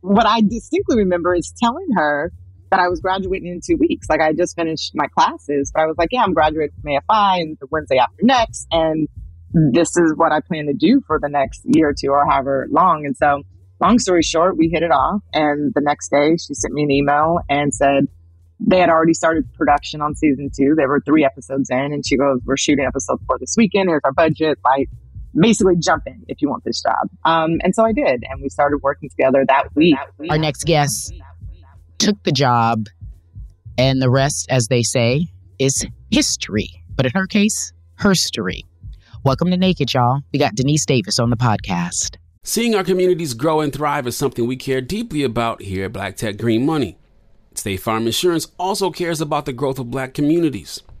what I distinctly remember is telling her that I was graduating in two weeks. Like I just finished my classes, but I was like, yeah, I'm graduating from AFI and the Wednesday after next. And this is what I plan to do for the next year or two or however long. And so long story short, we hit it off. And the next day she sent me an email and said they had already started production on season two. There were three episodes in and she goes, we're shooting episode four this weekend. Here's our budget. Like basically jump in if you want this job. Um, and so I did. And we started working together that week. Our next guest took the job, and the rest, as they say, is history. But in her case, her story. Welcome to Naked, y'all. We got Deniese Davis on the podcast. Seeing our communities grow and thrive is something we care deeply about here at Black Tech Green Money. State Farm Insurance also cares about the growth of black communities.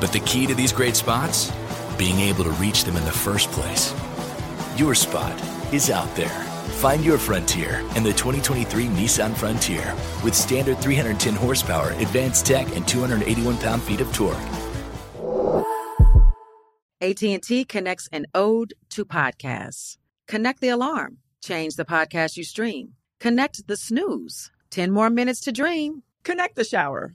But the key to these great spots? Being able to reach them in the first place. Your spot is out there Find your frontier in the 2023 Nissan Frontier with standard 310 horsepower, advanced tech, and 281 pound-feet of torque. AT&T connects an ode to podcasts. Connect the alarm. Change the podcast you stream. Connect the snooze. 10 more minutes to dream. Connect the shower.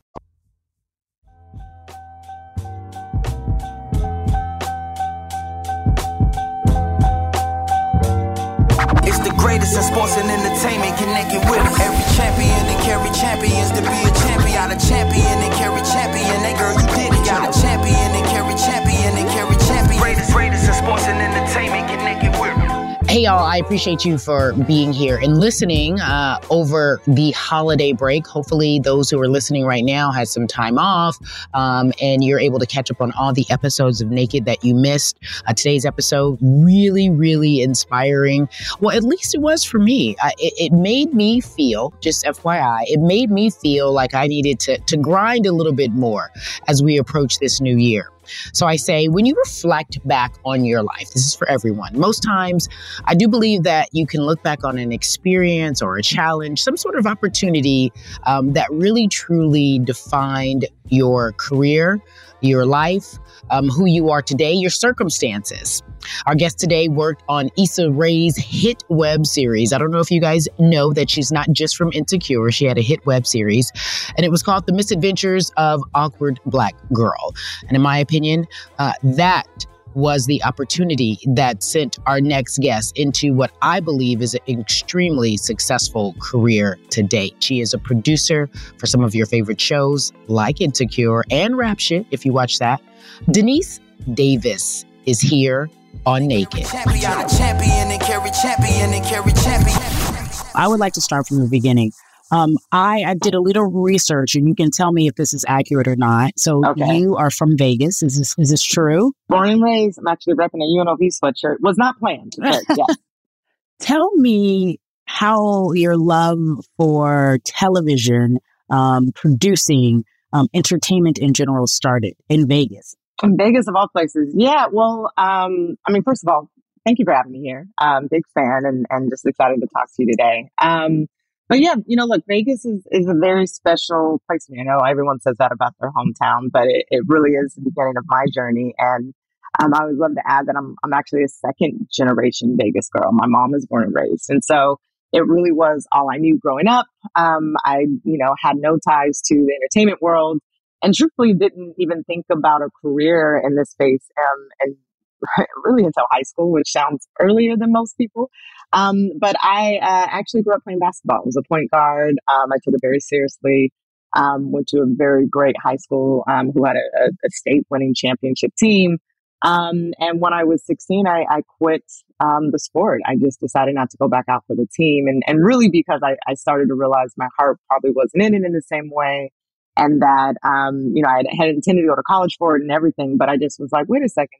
Greatest in sports and entertainment connected with us. Every champion and carry champions to be a champion. Got a champion and Cari Champion. That girl, you did it. Got a champion and Cari Champion and Cari Champion. Greatest, greatest in sports and entertainment. Hey, y'all, I appreciate you for being here and listening uh, over the holiday break. Hopefully, those who are listening right now had some time off um, and you're able to catch up on all the episodes of Naked that you missed. Uh, today's episode, really, really inspiring. Well, at least it was for me. It, it, made me feel, just FYI, it made me feel like I needed to, to grind a little bit more as we approach this new year. So I say, when you reflect back on your life, this is for everyone. Most times, I do believe that you can look back on an experience or a challenge, some sort of opportunity um, that really truly defined your career, your life, um, who you are today, your circumstances. Our guest today worked on Issa Rae's hit web series. I don't know if you guys know that she's not just from Insecure. She had a hit web series, and it was called The Misadventures of Awkward Black Girl. And in my opinion, uh, that was the opportunity that sent our next guest into what I believe is an extremely successful career to date. She is a producer for some of your favorite shows like Insecure and Rap Shit, if you watch that. Deniese Davis is here on Naked. I would like to start from the beginning. Um, I, I did a little research, and you can tell me if this is accurate or not. So Okay. you are from Vegas. Is this is this true? Born and raised, I'm actually repping a UNLV sweatshirt. Was not planned, but yeah. Tell me how your love for television, um, producing, um, entertainment in general started in Vegas. In Vegas of all places. Yeah, well, um, I mean, first of all, thank you for having me here. Um, big fan and, and just excited to talk to you today. Um, but yeah, you know, look, Vegas is, is a very special place me. I know everyone says that about their hometown, but it, it really is the beginning of my journey. And um, I would love to add that I'm, I'm actually a second generation Vegas girl. My mom was born and raised. And so it really was all I knew growing up. Um, I, you know, had no ties to the entertainment world and truthfully didn't even think about a career in this space um, really until high school, which sounds earlier than most people. Um, but I uh, actually grew up playing basketball. I was a point guard. Um, I took it very seriously. Um, went to a very great high school um, who had a, a, state winning championship team. Um, and when I was 16, I, I quit um, the sport. I just decided not to go back out for the team. And, and really because I, I started to realize my heart probably wasn't in it in the same way and that um, you know I had, had intended to go to college for it and everything, but I just was like, wait a second,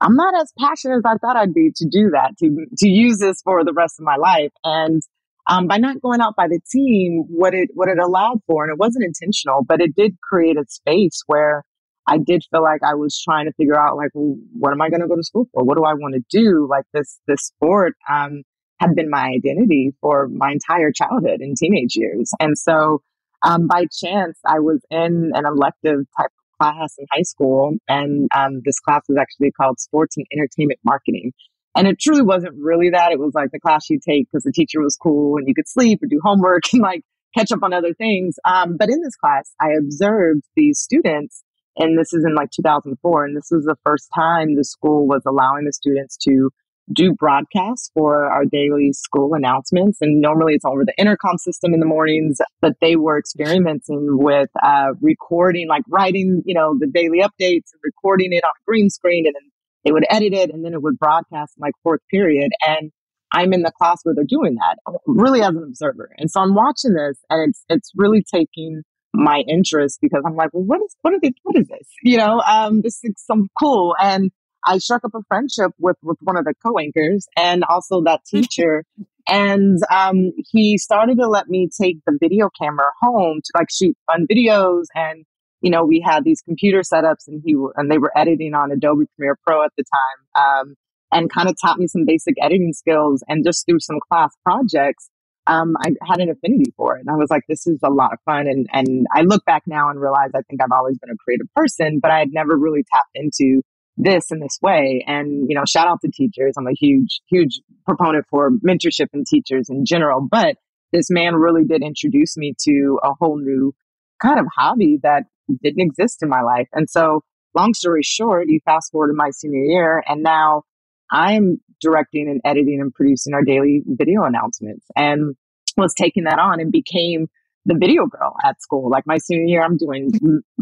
I'm not as passionate as I thought I'd be to do that to to use this for the rest of my life. And um, by not going out by the team, what it what it allowed for, and it wasn't intentional, but it did create a space where I did feel like I was trying to figure out like, well, what am I going to go to school for? What do I want to do? Like this this sport um, had been my identity for my entire childhood and teenage years, and so um, by chance, I was in an elective type class in high school, and um, this class was actually called Sports and Entertainment Marketing. And it truly wasn't really that. It was like the class you take because the teacher was cool and you could sleep or do homework and like catch up on other things. Um, but in this class, I observed these students, and this is in like 2004, and this was the first time the school was allowing the students to do broadcasts for our daily school announcements. And normally it's over the intercom system in the mornings, but they were experimenting with uh, recording, like writing, you know, the daily updates and recording it on a green screen. And then they would edit it and then it would broadcast like fourth period. And I'm in the class where they're doing that, really as an observer. And so I'm watching this and it's, it's really taking my interest because I'm like, well, what is, what are they, what is this? You know, um, this is some cool. And I struck up a friendship with, with one of the co-anchors and also that teacher. and um, he started to let me take the video camera home to like shoot fun videos. And, you know, we had these computer setups and he, and they were editing on Adobe Premiere Pro at the time. Um, and kind of taught me some basic editing skills and just through some class projects. Um, I had an affinity for it. And I was like, this is a lot of fun. And, and I look back now and realize I think I've always been a creative person, but I had never really tapped into this in this way. And, you know, shout out to teachers. I'm a huge, huge proponent for mentorship and teachers in general. But this man really did introduce me to a whole new kind of hobby that didn't exist in my life. And so, long story short, you fast forward to my senior year, and now I'm directing and editing and producing our daily video announcements and was taking that on and became the video girl at school. Like my senior year, I'm doing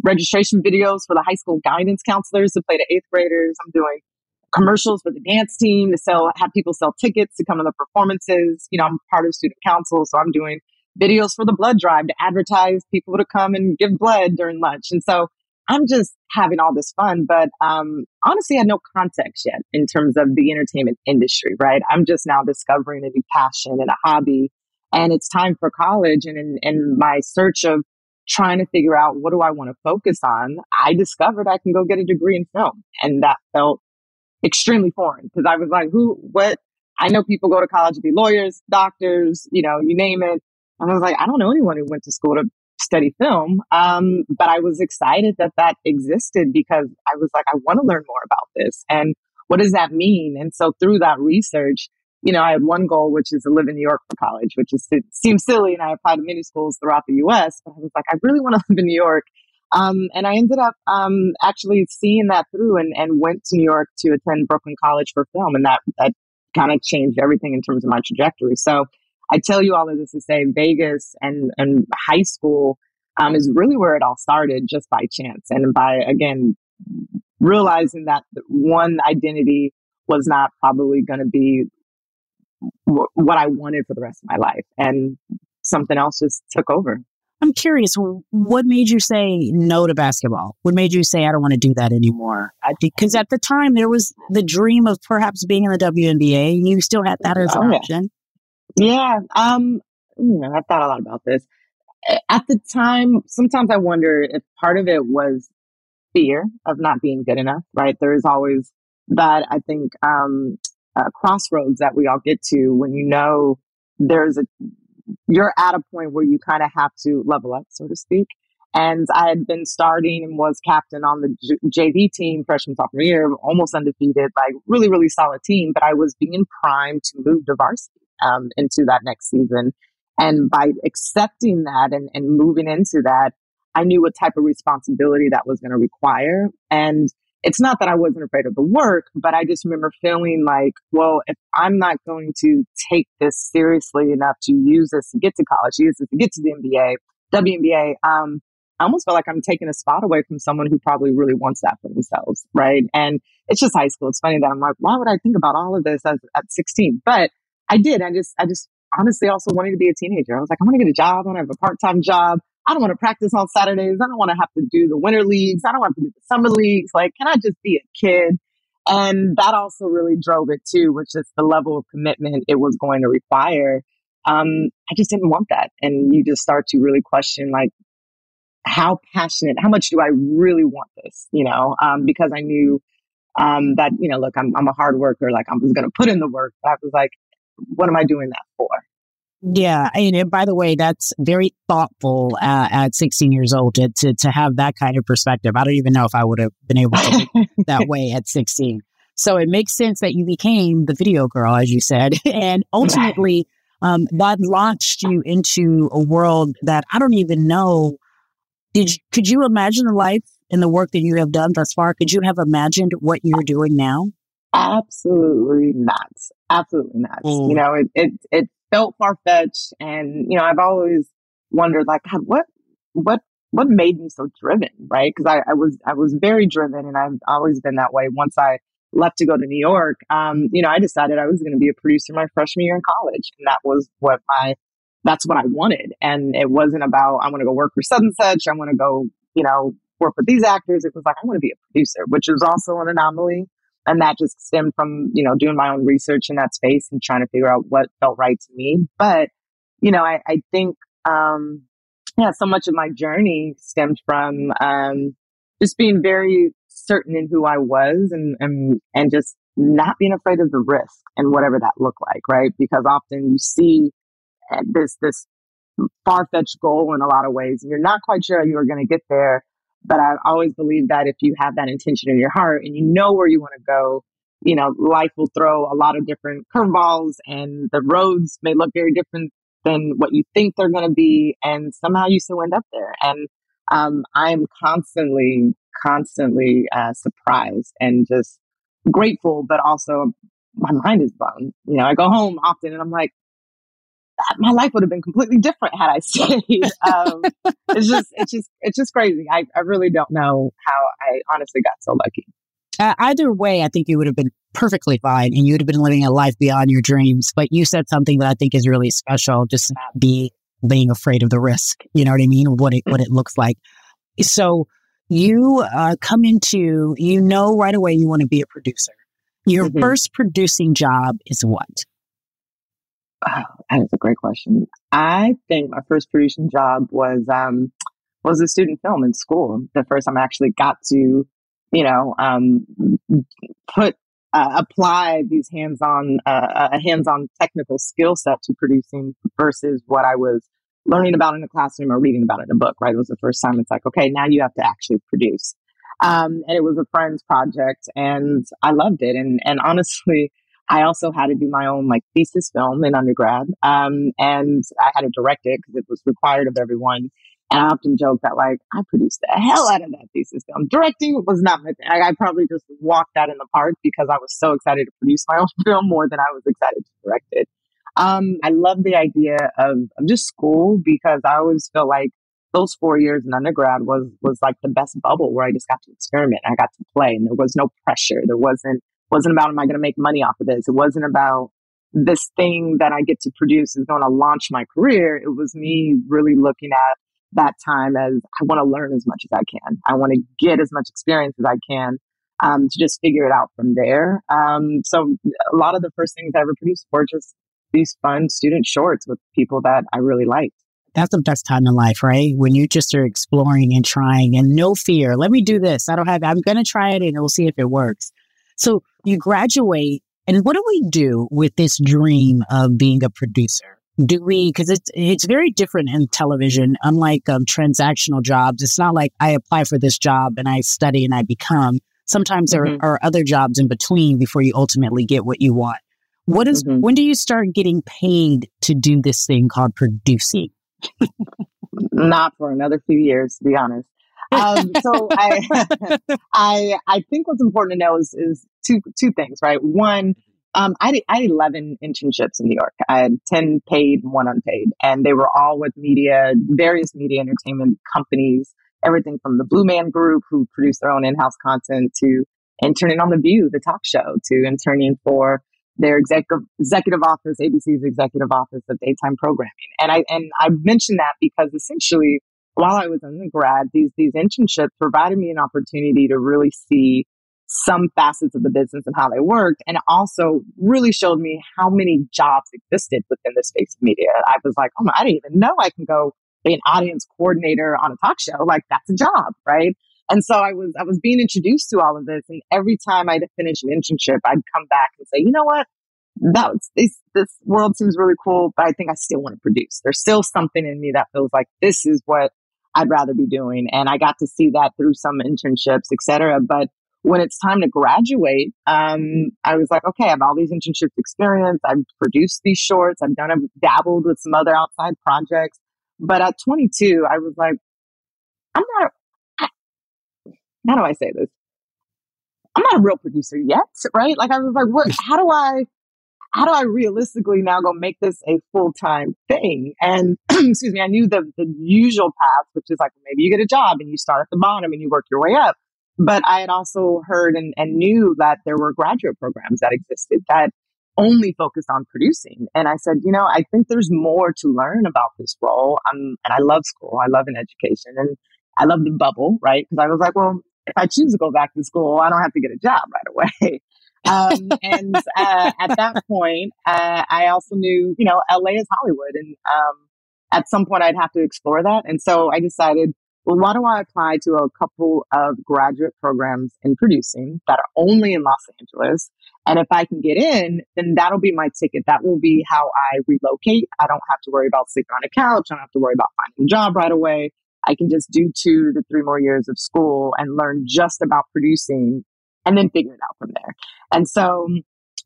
registration videos for the high school guidance counselors to play to eighth graders. I'm doing commercials for the dance team to sell, have people sell tickets to come to the performances. You know, I'm part of student council, so I'm doing videos for the blood drive to advertise people to come and give blood during lunch. And so I'm just having all this fun, but um, honestly, I had no context yet in terms of the entertainment industry, right? I'm just now discovering a new passion and a hobby, and it's time for college. And in, in my search of trying to figure out what do I want to focus on, I discovered I can go get a degree in film, and that felt extremely foreign because I was like, who, what? I know people go to college to be lawyers, doctors, you know, you name it. And I was like, I don't know anyone who went to school to study film. Um, but I was excited that that existed because I was like, I want to learn more about this. And what does that mean? And so through that research, you know, I had one goal, which is to live in New York for college, which is, it seems silly. And I applied to many schools throughout the US, but I was like, I really want to live in New York. Um, and I ended up um, actually seeing that through and, and went to New York to attend Brooklyn College for film. And that, that kind of changed everything in terms of my trajectory. So I tell you all of this to say Vegas and, and high school um, is really where it all started just by chance. And by, again, realizing that one identity was not probably going to be w- what I wanted for the rest of my life. And something else just took over. I'm curious, what made you say no to basketball? What made you say, I don't want to do that anymore? Because at the time, there was the dream of perhaps being in the WNBA. And you still had that as an Oh, option. Yeah. Um, you know, I've thought a lot about this. At the time, sometimes I wonder if part of it was fear of not being good enough, right? There is always that, I think, um, uh, crossroads that we all get to when you know there's a, you're at a point where you kind of have to level up, so to speak. And I had been starting and was captain on the J- JV team freshman sophomore year, almost undefeated, like really, really solid team. But I was being primed to move to varsity um, into that next season. And by accepting that and, and moving into that, I knew what type of responsibility that was going to require. And it's not that I wasn't afraid of the work, but I just remember feeling like, well, if I'm not going to take this seriously enough to use this to get to college, use this to get to the NBA, WNBA, um, I almost feel like I'm taking a spot away from someone who probably really wants that for themselves, right? And it's just high school. It's funny that I'm like, why would I think about all of this as, at 16? But I did. I just, I just honestly also wanted to be a teenager. I was like, I want to get a job. I want to have a part-time job. I don't want to practice on Saturdays. I don't want to have to do the winter leagues. I don't want to do the summer leagues. Like, can I just be a kid? And that also really drove it too, which is the level of commitment it was going to require. Um, I just didn't want that. And you just start to really question, like, how passionate, how much do I really want this? You know, um, because I knew um, that, you know, look, I'm, I'm a hard worker. Like, I'm just going to put in the work. But I was like, what am I doing that for? Yeah, and, by the way, that's very thoughtful uh, at 16 years old to, to to have that kind of perspective. I don't even know if I would have been able to that way at 16. So it makes sense that you became the video girl, as you said, and ultimately um, that launched you into a world that I don't even know. Did you, could you imagine the life and the work that you have done thus far? Could you have imagined what you're doing now? Absolutely not. Absolutely not. Mm. You know, it, it, it felt far fetched. And, you know, I've always wondered, like, God, what, what, what made me so driven? Right. Cause I, I was, I was very driven and I've always been that way. Once I left to go to New York, um, you know, I decided I was going to be a producer my freshman year in college. And that was what my, that's what I wanted. And it wasn't about, I want to go work for such and such. I want to go, you know, work with these actors. It was like, I want to be a producer, which is also an anomaly and that just stemmed from you know doing my own research in that space and trying to figure out what felt right to me. But you know i, I think um yeah so much of my journey stemmed from um just being very certain in who i was and and, and just not being afraid of the risk and whatever that looked like right? Because often you see uh, this this far-fetched goal in a lot of ways and you're not quite sure you are going to get there but I always believe that if you have that intention in your heart and you know where you want to go, you know, life will throw a lot of different curveballs and the roads may look very different than what you think they're going to be. And somehow you still end up there. And um, I'm constantly, constantly uh, surprised and just grateful, but also my mind is blown. You know, I go home often and I'm like, my life would have been completely different had I stayed. Um, it's just, it's just, it's just crazy. I, I really don't know how I honestly got so lucky. Uh, either way, I think you would have been perfectly fine and you would have been living a life beyond your dreams. But you said something that I think is really special, just not be being afraid of the risk. You know what I mean? What it, what it looks like. So you uh, come into, you know, right away you want to be a producer. Your Mhm. first producing job is what? Wow, that is a great question. I think my first producing job was um was a student film in school. The first time I actually got to, you know, um, put uh, apply these hands-on uh, a hands-on technical skill set to producing versus what I was learning about in a classroom or reading about in a book. Right, it was the first time. It's like, okay, now you have to actually produce. Um, and it was a friend's project, and I loved it. And and honestly, I also had to do my own like thesis film in undergrad, um, and I had to direct it because it was required of everyone. And I often joke that like I produced the hell out of that thesis film. Directing was not my thing. I, I probably just walked out in the park because I was so excited to produce my own film more than I was excited to direct it. Um, I love the idea of, of just school because I always feel like those four years in undergrad was was like the best bubble where I just got to experiment. I got to play, and there was no pressure. There wasn't wasn't about am I going to make money off of this. It wasn't about this thing that I get to produce is going to launch my career. It was me really looking at that time as I want to learn as much as I can. I want to get as much experience as I can um, to just figure it out from there. Um, so a lot of the first things I ever produced were just these fun student shorts with people that I really liked. That's the best time in life, right? When you just are exploring and trying and no fear. Let me do this. I don't have, I'm going to try it and we'll see if it works. So you graduate and what do we do with this dream of being a producer? Do we, because it's, it's very different in television, unlike um, transactional jobs. It's not like I apply for this job and I study and I become. Sometimes mm-hmm. there are other jobs in between before you ultimately get what you want. What is, mm-hmm. when do you start getting paid to do this thing called producing? Not for another few years, to be honest. Um, so I, I, I think what's important to know is, is two, two things, right? One, um, I, I had 11 internships in New York. I had 10 paid and one unpaid, and they were all with media, various media entertainment companies, everything from the Blue Man Group, who produce their own in-house content, to interning on The View, the talk show, to interning for their executive executive office, ABC's executive office of daytime programming. And I and I mentioned that because essentially while I was undergrad, these these internships provided me an opportunity to really see some facets of the business and how they worked, and also really showed me how many jobs existed within the space of media. I was like, oh my, I didn't even know I can go be an audience coordinator on a talk show. Like that's a job, right? And so I was I was being introduced to all of this, and every time I'd finish an internship, I'd come back and say, you know what, that was, this this world seems really cool, but I think I still want to produce. There's still something in me that feels like this is what I'd rather be doing, and I got to see that through some internships, etc. But when it's time to graduate, um, I was like, okay, I have all these internship experience. I've produced these shorts. I've done, I've dabbled with some other outside projects. But at 22, I was like, I'm not how do I say this? I'm not a real producer yet, right? Like I was like, what, how do I, how do I realistically now go make this a full time thing? And excuse me, I knew the, the usual path, which is like maybe you get a job and you start at the bottom and you work your way up. But I had also heard and, and knew that there were graduate programs that existed that only focused on producing. And I said, you know, I think there's more to learn about this role. Um, and I love school. I love an education and I love the bubble, right? Because I was like, well, if I choose to go back to school, I don't have to get a job right away. um, and uh, at that point, uh, I also knew, you know, LA is Hollywood, and um, at some point I'd have to explore that. And so I decided, well, why do I apply to a couple of graduate programs in producing that are only in Los Angeles? And if I can get in, then that'll be my ticket. That will be how I relocate. I don't have to worry about sleeping on a couch. I don't have to worry about finding a job right away. I can just do two to three more years of school and learn just about producing and then figure it out from there. And so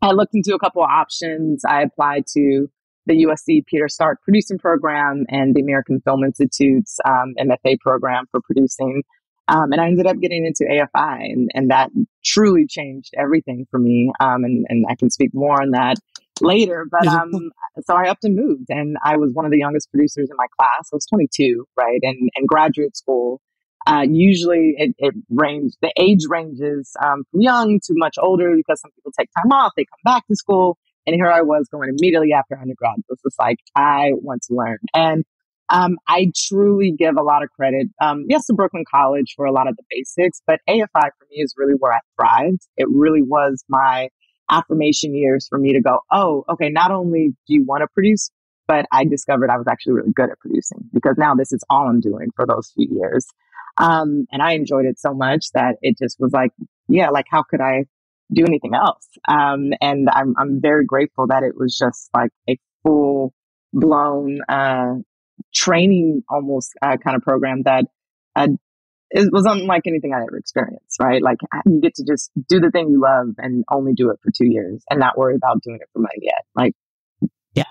I looked into a couple of options. I applied to the USC Peter Stark producing program and the American Film Institute's um, MFA program for producing. Um, and I ended up getting into AFI, and, and that truly changed everything for me. Um, and, and I can speak more on that later. But um, so I upped and moved, and I was one of the youngest producers in my class. I was 22, right? And and graduate school. Uh, usually it, it range the age ranges um, from young to much older because some people take time off, they come back to school, and here I was going immediately after undergrad. It was just like I want to learn, and um, I truly give a lot of credit, um, yes, to Brooklyn College for a lot of the basics, but AFI for me is really where I thrived. It really was my affirmation years for me to go, oh, okay, not only do you want to produce, but I discovered I was actually really good at producing because now this is all I'm doing for those few years. Um, and I enjoyed it so much that it just was like, yeah, like how could I do anything else? Um, and I'm, I'm very grateful that it was just like a full blown, uh, training almost uh, kind of program that uh, it was unlike anything I ever experienced, right? Like you get to just do the thing you love and only do it for two years and not worry about doing it for money yet. Like, yeah,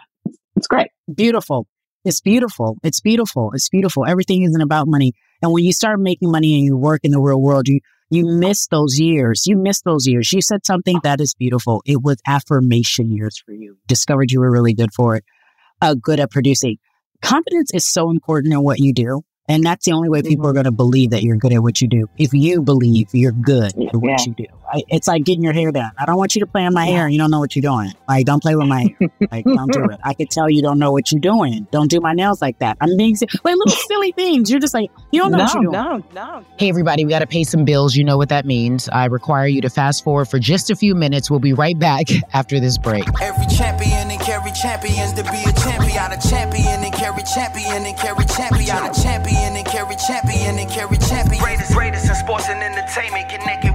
it's great. Beautiful. It's beautiful. It's beautiful. It's beautiful. Everything isn't about money. And when you start making money and you work in the real world, you, you miss those years. You miss those years. You said something that is beautiful. It was affirmation years for you. Discovered you were really good for it, uh, good at producing. Confidence is so important in what you do And that's the only way people mm-hmm. are going to believe that you're good at what you do. If you believe you're good at what yeah. you do, I, it's like getting your hair done. I don't want you to play on my hair. You don't know what you're doing. Like, don't play with my hair. Like, don't do it. I could tell you don't know what you're doing. Don't do my nails like that. I'm being like little silly things. You're just like you don't know no, what you're doing. No, no. Hey, everybody, we got to pay some bills. You know what that means. I require you to fast forward for just a few minutes. We'll be right back after this break. Every champion and carry champions to be a champion, a champion and Cari Champion and Cari Champion, a champion and Cari Champion and Cari Champion. Greatest, greatest in sports and entertainment connected with.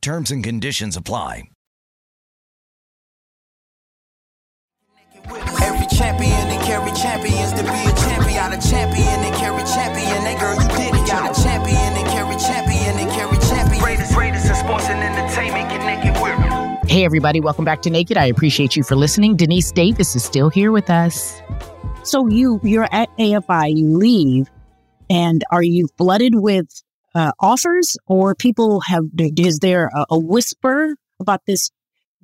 Terms and conditions apply. Every champion and carry champions to be a champion, a champion and Cari Champion. That girl, you did it. Got a champion and Cari Champion and Cari Champion. Greatest, greatest in sports and entertainment connected with. Hey, everybody, welcome back to Naked. I appreciate you for listening. Deniese Davis is still here with us. So you you're at AFI, you leave, and are you flooded with uh, offers or people have, is there a, a whisper about this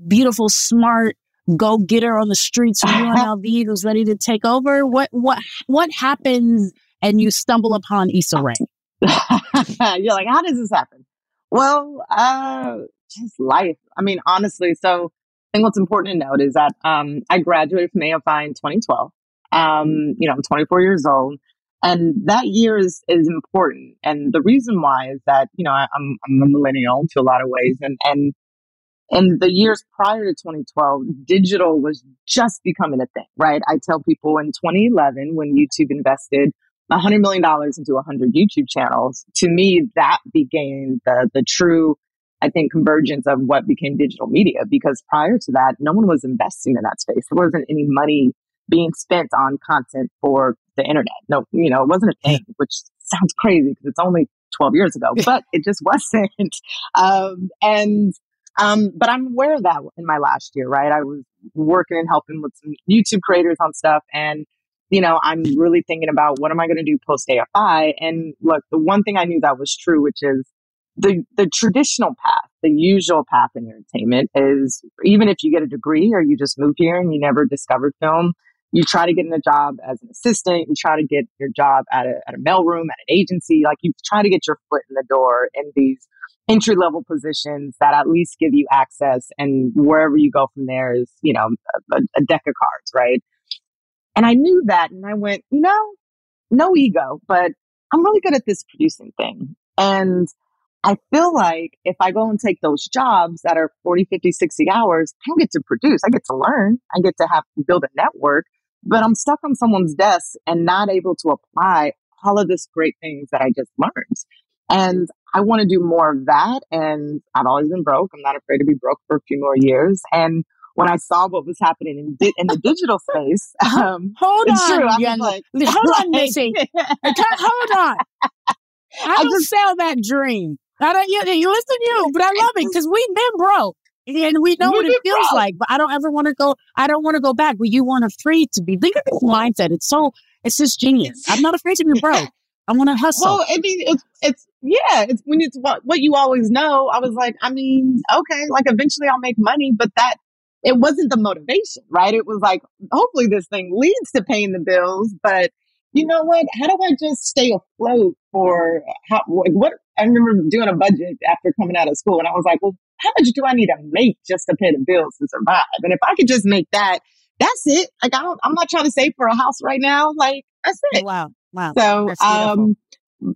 beautiful, smart go getter on the streets of UNLV who's ready to take over? What, what, what happens and you stumble upon Issa Rae? You're like, how does this happen? Well, uh, just life. I mean, honestly, so I think what's important to note is that um, I graduated from AFI in 2012. Um, you know, I'm 24 years old. And that year is, is important. And the reason why is that, you know, I, am I'm a millennial to a lot of ways. And, and, in the years prior to 2012, digital was just becoming a thing, right? I tell people in 2011, when YouTube invested $100 million into 100 YouTube channels, to me, that became the, the true, I think, convergence of what became digital media. Because prior to that, no one was investing in that space. There wasn't any money being spent on content for the internet. No, you know, it wasn't a thing, which sounds crazy because it's only 12 years ago, but it just wasn't. Um, and, um, but I'm aware of that in my last year, right? I was working and helping with some YouTube creators on stuff. And, you know, I'm really thinking about what am I going to do post AFI? And look, the one thing I knew that was true, which is the, the traditional path, the usual path in entertainment is even if you get a degree or you just move here and you never discovered film, you try to get in a job as an assistant, you try to get your job at a, at a mailroom, at an agency, like you try to get your foot in the door in these entry level positions that at least give you access and wherever you go from there is, you know, a, a deck of cards, right? And I knew that and I went, you know, no ego, but I'm really good at this producing thing. And I feel like if I go and take those jobs that are 40, 50, 60 hours, I get to produce. I get to learn. I get to have build a network, but I'm stuck on someone's desk and not able to apply all of this great things that I just learned. And I want to do more of that. And I've always been broke. I'm not afraid to be broke for a few more years. And when I saw what was happening in, di- in the digital space, um, hold on, true. I like, hold on, like- Missy. hold on. I don't sell that dream. I don't. You, you listen to you, but I love it because we've been broke and we know what it feels like. But I don't ever want to go. I don't want to go back. But you want to free to be. Look at this mindset. It's so. It's just genius. I'm not afraid to be broke. I want to hustle. Well, I mean, it's it's yeah, it's when it's what what you always know. I was like, I mean, okay, like eventually I'll make money, but that it wasn't the motivation, right? It was like, hopefully this thing leads to paying the bills, but you know what? How do I just stay afloat for how like what? I remember doing a budget after coming out of school, and I was like, well, how much do I need to make just to pay the bills to survive? And if I could just make that, that's it. Like I don't, I'm not trying to save for a house right now. Like that's it. wow, wow. So, um,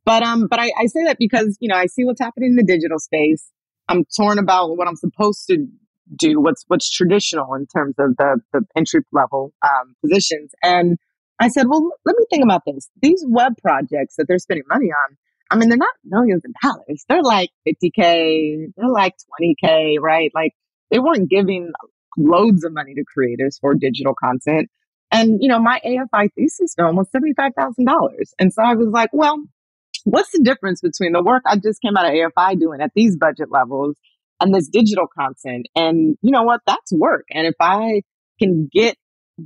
but um, but I, I say that because you know I see what's happening in the digital space. I'm torn about what I'm supposed to do, what's what's traditional in terms of the the entry level um, positions, and I said, well, let me think about this. These web projects that they're spending money on, I mean, they're not millions of dollars. They're like 50k, they're like 20k, right? Like they weren't giving loads of money to creators for digital content. And, you know, my AFI thesis film was $75,000. And so I was like, well, what's the difference between the work I just came out of AFI doing at these budget levels and this digital content? And you know what? That's work. And if I can get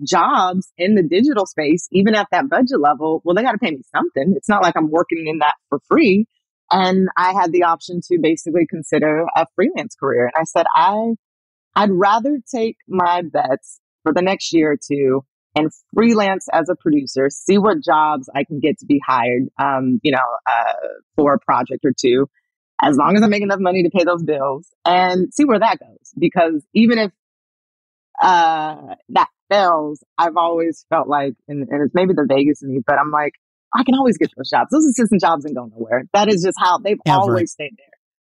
jobs in the digital space, even at that budget level, well, they got to pay me something. It's not like I'm working in that for free. And I had the option to basically consider a freelance career. And I said, I, I'd rather take my bets for the next year or two and freelance as a producer, see what jobs I can get to be hired, um, you know, uh, for a project or two, as long as I make enough money to pay those bills and see where that goes. Because even if, uh, that fails, I've always felt like, and, and it's maybe the Vegas in me, but I'm like, I can always get those jobs. Those assistant jobs ain't going nowhere. That is just how they've Ever. always stayed there.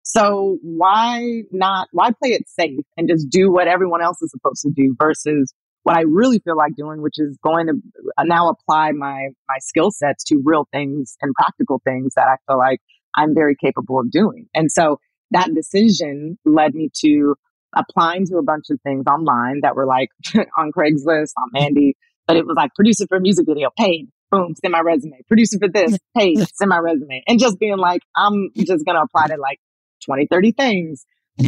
So why not, why play it safe and just do what everyone else is supposed to do versus what I really feel like doing, which is going to now apply my, my skill sets to real things and practical things that I feel like I'm very capable of doing. And so that decision led me to applying to a bunch of things online that were like on Craigslist, on Mandy, but it was like producer for a music video, paid, boom, send my resume. Producer for this, paid, send my resume. And just being like, I'm just going to apply to like 20, 30 things.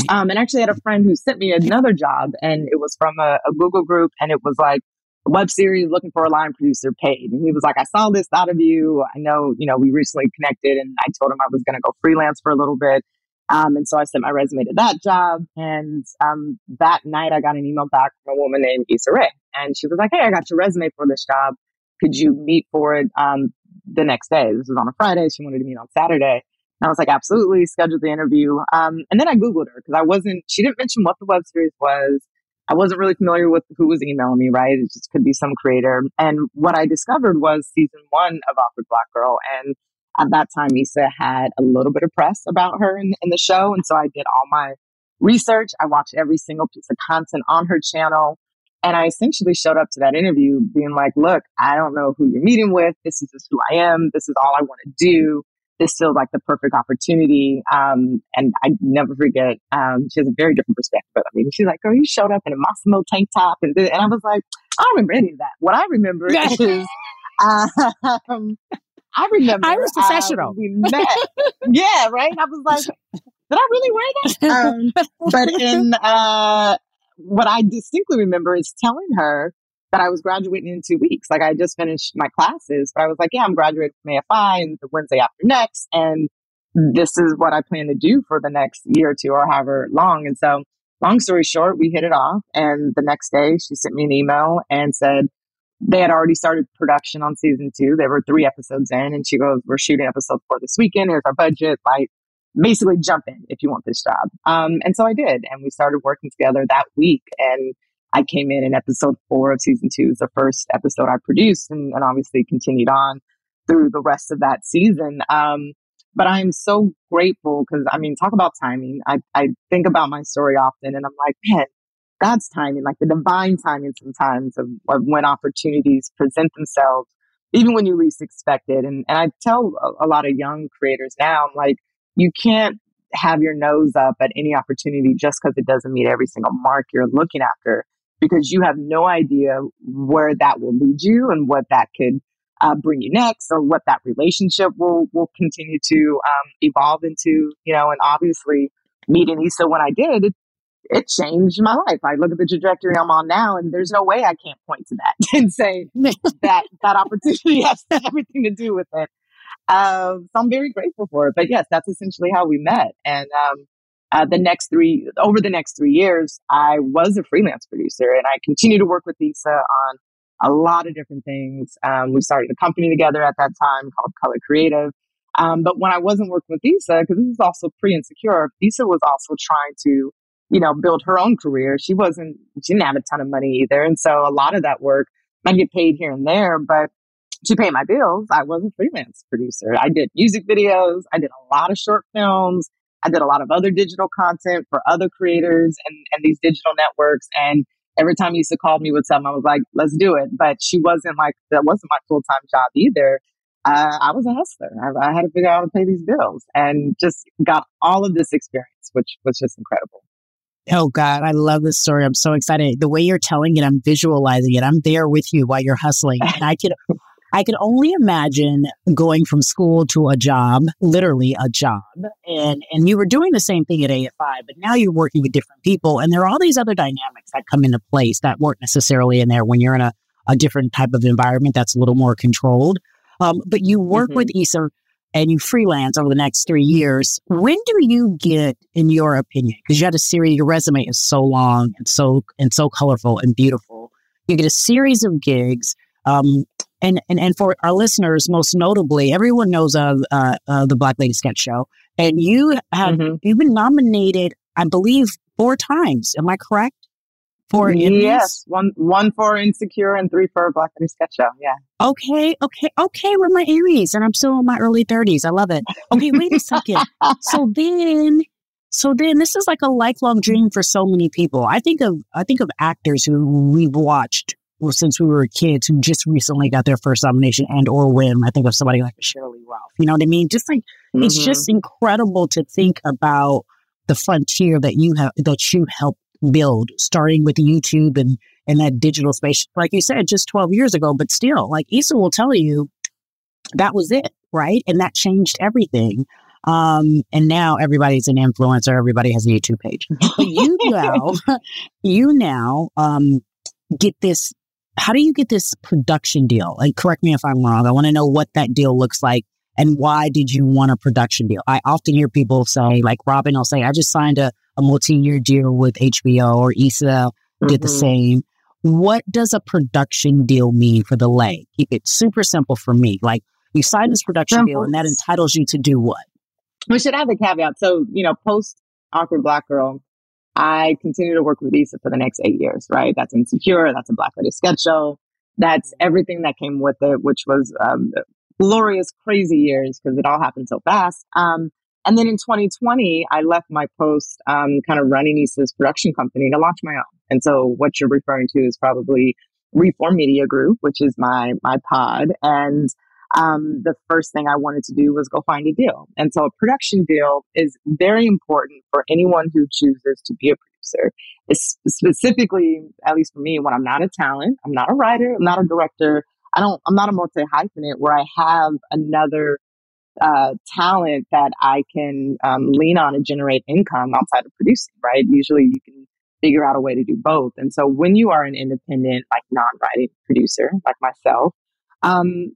Um, and actually had a friend who sent me another job and it was from a, a Google group and it was like a web series looking for a line producer paid. And he was like, I saw this out of you. I know, you know, we recently connected and I told him I was going to go freelance for a little bit. Um, and so I sent my resume to that job. And um, that night I got an email back from a woman named Issa Rae. And she was like, Hey, I got your resume for this job. Could you meet for it um, the next day? This was on a Friday. She wanted to meet on Saturday. And I was like, absolutely, scheduled the interview. Um, and then I Googled her because I wasn't, she didn't mention what the web series was. I wasn't really familiar with who was emailing me, right? It just could be some creator. And what I discovered was season one of Awkward Black Girl. And at that time, Issa had a little bit of press about her in, in the show. And so I did all my research. I watched every single piece of content on her channel. And I essentially showed up to that interview being like, look, I don't know who you're meeting with. This is just who I am. This is all I want to do. This feels like the perfect opportunity. Um, and I never forget, um, she has a very different perspective. But I mean, she's like, girl, you showed up in a Mossimo tank top. And, and I was like, I don't remember any of that. What I remember is, um, I remember I was uh, professional. we met. yeah, right. I was like, did I really wear that? Um, but in uh, what I distinctly remember is telling her that I was graduating in two weeks. Like I just finished my classes, but I was like, yeah, I'm graduating from AFI and the Wednesday after next, and this is what I plan to do for the next year or two or however long. And so, long story short, we hit it off. And the next day, she sent me an email and said, they had already started production on season two. There were three episodes in, and she goes, "We're shooting episode four this weekend. Here's our budget. Like, basically, jump in if you want this job." Um, and so I did, and we started working together that week. And I came in in episode four of season two, is the first episode I produced, and, and obviously continued on through the rest of that season. Um, but I'm so grateful because I mean, talk about timing. I, I think about my story often and I'm like, man, God's timing, like the divine timing sometimes of, of when opportunities present themselves, even when you least expect it. And, and I tell a, a lot of young creators now, I'm like, you can't have your nose up at any opportunity just because it doesn't meet every single mark you're looking after because you have no idea where that will lead you and what that could uh, bring you next or what that relationship will will continue to um, evolve into you know and obviously meeting Issa when I did it, it changed my life. I look at the trajectory I'm on now, and there's no way I can't point to that and say that that opportunity has everything to do with it. Um, so I'm very grateful for it. But yes, that's essentially how we met. And um, uh, the next three, over the next three years, I was a freelance producer, and I continue to work with Issa on a lot of different things. Um, we started a company together at that time called Color Creative. Um, but when I wasn't working with Issa, because this is also pre insecure, Issa was also trying to, you know, build her own career. She wasn't, she didn't have a ton of money either. And so a lot of that work, I get paid here and there, but to pay my bills, I was a freelance producer. I did music videos. I did a lot of short films. I did a lot of other digital content for other creators and, and these digital networks. And every time he used to call me with something, I was like, let's do it. But she wasn't like, that wasn't my full time job either. Uh, I was a hustler. I, I, had to figure out how to pay these bills and just got all of this experience, which was just incredible. Oh God, I love this story. I'm so excited. The way you're telling it, I'm visualizing it. I'm there with you while you're hustling. And I could I could only imagine going from school to a job, literally a job. And and you were doing the same thing at AFI, but now you're working with different people. And there are all these other dynamics that come into place that weren't necessarily in there when you're in a, a different type of environment that's a little more controlled. Um, but you work mm-hmm. with Issa and you freelance over the next three years. When do you get, in your opinion, because you had a series, your resume is so long and so and so colorful and beautiful. You get a series of gigs. Um, and, and and for our listeners, most notably, everyone knows of uh, uh, the Black Lady Sketch Show, and you have mm-hmm. you've been nominated, I believe, four times. Am I correct? For yes, one one for Insecure and three for Black Lady Sketch Show. Yeah. Okay, okay, okay. We're my Aries, and I'm still in my early 30s. I love it. Okay, wait a second. so then so then this is like a lifelong dream for so many people. I think of I think of actors who we've watched well, since we were kids who just recently got their first nomination and or win. I think of somebody like Sheryl Lee Ralph. You know what I mean? Just like mm-hmm. it's just incredible to think about the frontier that you have that you helped build, starting with YouTube and and that digital space. Like you said, just 12 years ago, but still, like Issa will tell you that was it, right? And that changed everything. Um, and now everybody's an influencer. Everybody has a YouTube page. But you now, you now, um, get this how do you get this production deal? Like, correct me if I'm wrong. I want to know what that deal looks like and why did you want a production deal? I often hear people say, like Robin will say, I just signed a, a multi-year deal with HBO or Issa mm-hmm. did the mm-hmm. same. What does a production deal mean for the lay? Keep it super simple for me. Like you sign this production deal and that entitles you to do what? We should add the caveat. So, you know, post awkward black girl, I continue to work with Issa for the next eight years, right? That's Insecure, that's a Black Lady sketch show, that's everything that came with it, which was um, glorious, crazy years because it all happened so fast. Um, and then in 2020, I left my post um, kind of running Issa's production company to launch my own. And so what you're referring to is probably Reform Media Group, which is my my pod. And um, the first thing I wanted to do was go find a deal. And so a production deal is very important for anyone who chooses to be a producer. It's specifically, at least for me, when I'm not a talent, I'm not a writer, I'm not a director, I don't, I'm not a multi hyphenate where I have another uh, talent that I can um, lean on and generate income outside of producing, right? Usually you can figure out a way to do both. And so when you are an independent, like non writing producer, like myself, um,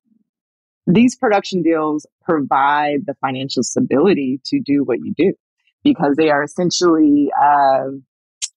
these production deals provide the financial stability to do what you do because they are essentially uh,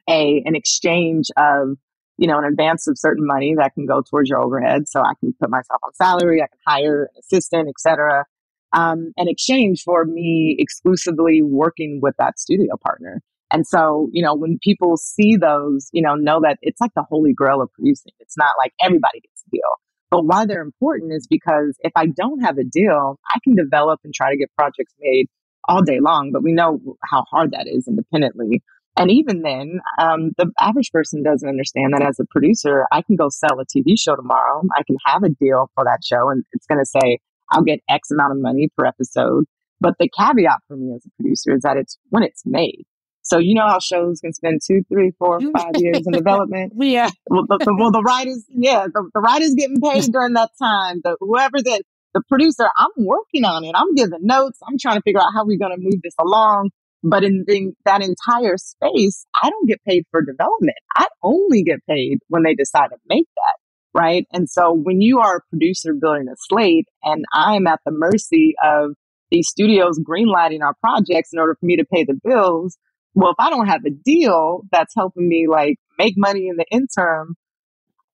a an exchange of you know, an advance of certain money that can go towards your overhead. So I can put myself on salary, I can hire an assistant, etc. Um, in exchange for me exclusively working with that studio partner. And so, you know, when people see those, you know, know that it's like the holy grail of producing. It's not like everybody gets a deal. But why they're important is because if I don't have a deal, I can develop and try to get projects made all day long, but we know how hard that is independently. And even then, um, the average person doesn't understand that as a producer, I can go sell a TV show tomorrow. I can have a deal for that show and it's going to say, I'll get X amount of money per episode. But the caveat for me as a producer is that it's when it's made. So you know how shows can spend two, three, four, five years in development. yeah. Well, the, the, well, the writers, yeah, the, the writers getting paid during that time. The whoever the the producer, I'm working on it. I'm giving notes. I'm trying to figure out how we're going to move this along. But in, in that entire space, I don't get paid for development. I only get paid when they decide to make that. Right. And so when you are a producer building a slate and I'm at the mercy of these studios greenlighting our projects in order for me to pay the bills, well, if I don't have a deal that's helping me like make money in the interim,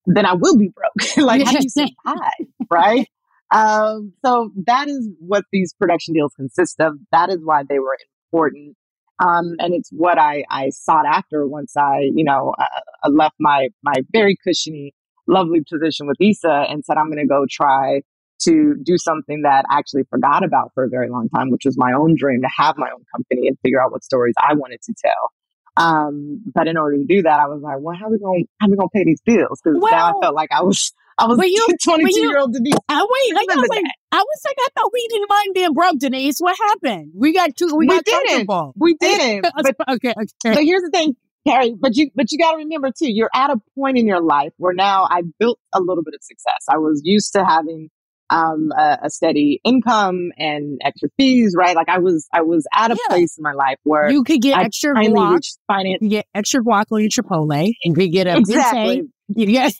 then I will be broke. like, how do you survive? right. Um, so that is what these production deals consist of. That is why they were important. Um, and it's what I, I sought after once I, you know, uh, left my, my very cushiony, lovely position with Issa and said, I'm going to go try to do something that I actually forgot about for a very long time, which was my own dream to have my own company and figure out what stories I wanted to tell. Um, but in order to do that, I was like, well, how are we going, how are we going to pay these bills? Cause well, now I felt like I was, I was you, 22 year old Deniese. I wait, I, wait, I was like, I thought we didn't mind being broke, Deniese. What happened? We got two, we, we got didn't. We didn't. but, okay, okay. But here's the thing, Cari, but you, but you got to remember too, you're at a point in your life where now I built a little bit of success. I was used to having um, a, a, steady income and extra fees, right? Like I was, I was at a yeah. place in my life where you could get I extra guac, finance. You get extra guac on your Chipotle, and you get a exactly. Yes,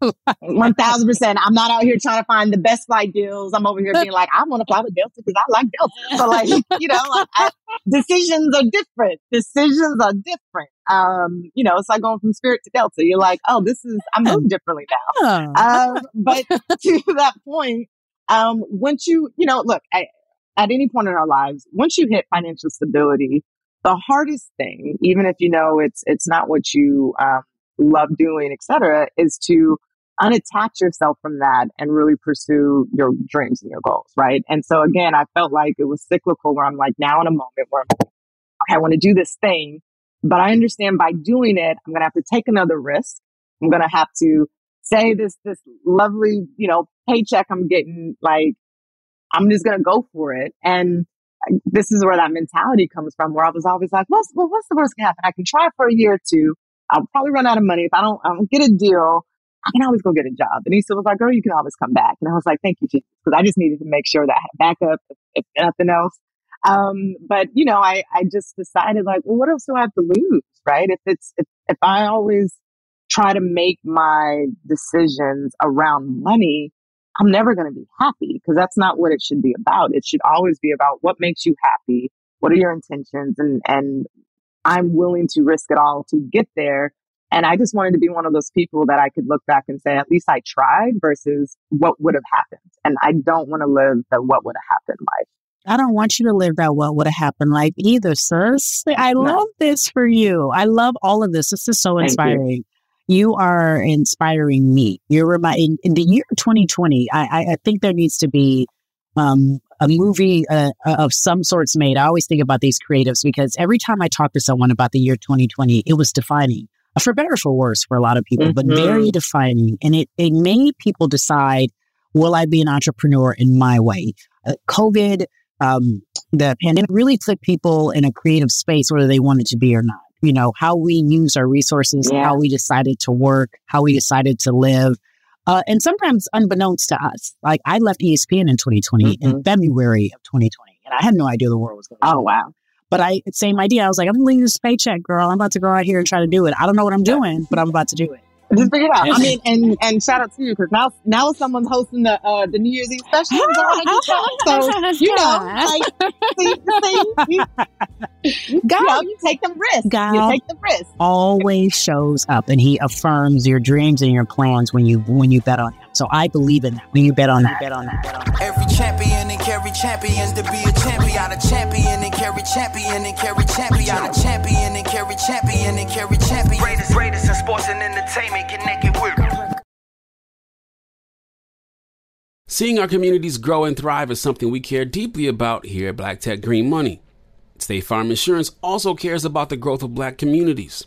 one thousand percent. I'm not out here trying to find the best flight deals. I'm over here being like, I want to fly with Delta because I like Delta. So like, you know, like I, decisions are different. Decisions are different. Um, you know, it's like going from Spirit to Delta. You're like, oh, this is I'm moving differently now. Um, but to that point, um, once you, you know, look, I, at any point in our lives, once you hit financial stability, the hardest thing, even if you know it's it's not what you um, love doing, etc., is to unattach yourself from that and really pursue your dreams and your goals, right? And so again, I felt like it was cyclical where I'm like now in a moment where okay, I want to do this thing, but I understand by doing it, I'm gonna have to take another risk. I'm gonna have to say this this lovely, you know, paycheck I'm getting, like I'm just gonna go for it. And this is where that mentality comes from, where I was always like, what's well, what's the worst can happen? I can try for a year or two. I'll probably run out of money if I don't, I don't get a deal. I can always go get a job. And he still was like, girl, you can always come back. And I was like, thank you, Jesus. Because I just needed to make sure that I had backup, if, if nothing else. Um, but you know, I, I just decided like, well, what else do I have to lose? Right. If it's, if, if I always try to make my decisions around money, I'm never going to be happy because that's not what it should be about. It should always be about what makes you happy. What are your intentions and, and I'm willing to risk it all to get there. And I just wanted to be one of those people that I could look back and say, at least I tried versus what would have happened. And I don't want to live the what would have happened life. I don't want you to live that what would have happened life either, sis. I no. love this for you. I love all of this. This is so inspiring. You. you. are inspiring me. You're reminding in the year 2020. I, I, I think there needs to be um, a movie uh, uh, of some sorts made. I always think about these creatives because every time I talk to someone about the year 2020, it was defining, for better or for worse for a lot of people, mm-hmm. but very defining. And it, it made people decide, will I be an entrepreneur in my way? Uh, COVID, um, the pandemic really put people in a creative space, whether they wanted to be or not. You know, how we use our resources, yeah. how we decided to work, how we decided to live. Uh, and sometimes unbeknownst to us, like I left ESPN in 2020 mm-hmm. in February of 2020, and I had no idea the world was going. Oh wow! But I same idea. I was like, I'm leaving this paycheck, girl. I'm about to go out here and try to do it. I don't know what I'm doing, but I'm about to do it. Just figure it out. I mean, and and shout out to you because now now someone's hosting the uh, the New Year's Eve special. so you know, like, see, see, you, you, you, know, you take them risks. God you take the risk. always shows up and he affirms your dreams and your plans when you when you bet on him. So I believe in that. When you bet on that, bet on that, bet on that. Every champion and Cari Champions to be a champion. A champion and Cari Champion and Cari Champion. A champion and Cari Champion and Cari Champion. Greatest, greatest in sports and entertainment connected with. Seeing our communities grow and thrive is something we care deeply about here at Black Tech Green Money. State Farm Insurance also cares about the growth of black communities.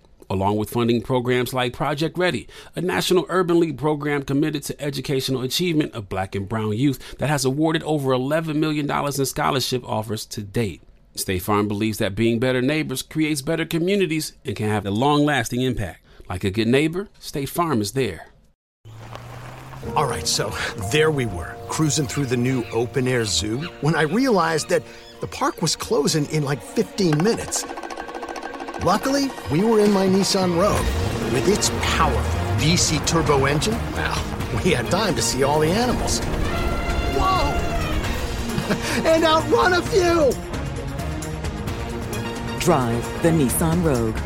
along with funding programs like Project Ready, a national urban league program committed to educational achievement of black and brown youth that has awarded over $11 million in scholarship offers to date. State Farm believes that being better neighbors creates better communities and can have a long lasting impact. Like a good neighbor, State Farm is there. All right, so there we were, cruising through the new open air zoo, when I realized that the park was closing in like 15 minutes. Luckily, we were in my Nissan Rogue. With its powerful VC turbo engine, well, we had time to see all the animals. Whoa! and outrun a few! Drive the Nissan Rogue.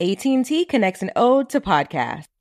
AT&T connects an ode to podcast.